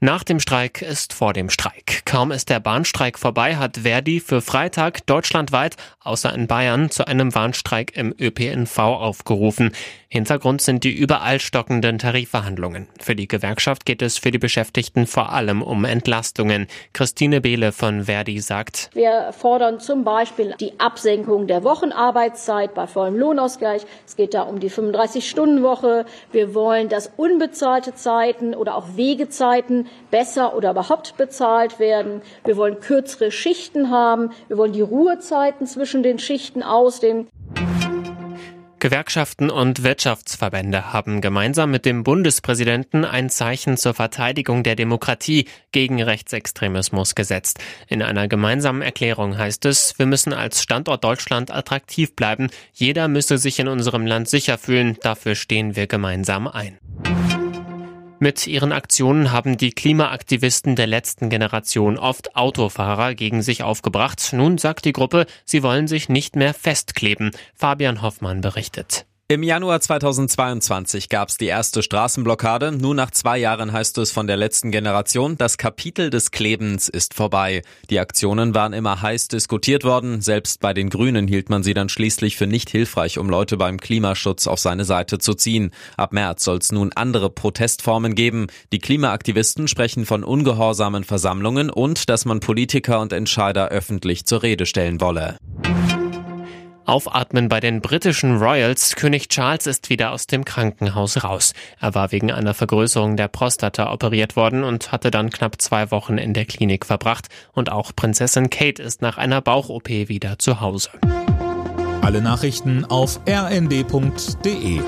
Nach dem Streik ist vor dem Streik. Kaum ist der Bahnstreik vorbei, hat Verdi für Freitag deutschlandweit, außer in Bayern, zu einem Warnstreik im ÖPNV aufgerufen. Hintergrund sind die überall stockenden Tarifverhandlungen. Für die Gewerkschaft geht es für die Beschäftigten vor allem um Entlastungen. Christine Behle von Verdi sagt, Wir fordern zum Beispiel die Absenkung der Wochenarbeitszeit bei vollem Lohnausgleich. Es geht da um die 35-Stunden-Woche. Wir wollen, dass unbezahlte Zeiten oder auch Wegezeiten besser oder überhaupt bezahlt werden. Wir wollen kürzere Schichten haben. Wir wollen die Ruhezeiten zwischen den Schichten ausdehnen. Gewerkschaften und Wirtschaftsverbände haben gemeinsam mit dem Bundespräsidenten ein Zeichen zur Verteidigung der Demokratie gegen Rechtsextremismus gesetzt. In einer gemeinsamen Erklärung heißt es, wir müssen als Standort Deutschland attraktiv bleiben. Jeder müsse sich in unserem Land sicher fühlen. Dafür stehen wir gemeinsam ein. Mit ihren Aktionen haben die Klimaaktivisten der letzten Generation oft Autofahrer gegen sich aufgebracht. Nun sagt die Gruppe, sie wollen sich nicht mehr festkleben. Fabian Hoffmann berichtet. Im Januar 2022 gab es die erste Straßenblockade. Nun nach zwei Jahren heißt es von der letzten Generation, das Kapitel des Klebens ist vorbei. Die Aktionen waren immer heiß diskutiert worden. Selbst bei den Grünen hielt man sie dann schließlich für nicht hilfreich, um Leute beim Klimaschutz auf seine Seite zu ziehen. Ab März soll es nun andere Protestformen geben. Die Klimaaktivisten sprechen von ungehorsamen Versammlungen und dass man Politiker und Entscheider öffentlich zur Rede stellen wolle. Aufatmen bei den britischen Royals. König Charles ist wieder aus dem Krankenhaus raus. Er war wegen einer Vergrößerung der Prostata operiert worden und hatte dann knapp zwei Wochen in der Klinik verbracht. Und auch Prinzessin Kate ist nach einer Bauch-OP wieder zu Hause. Alle Nachrichten auf rnd.de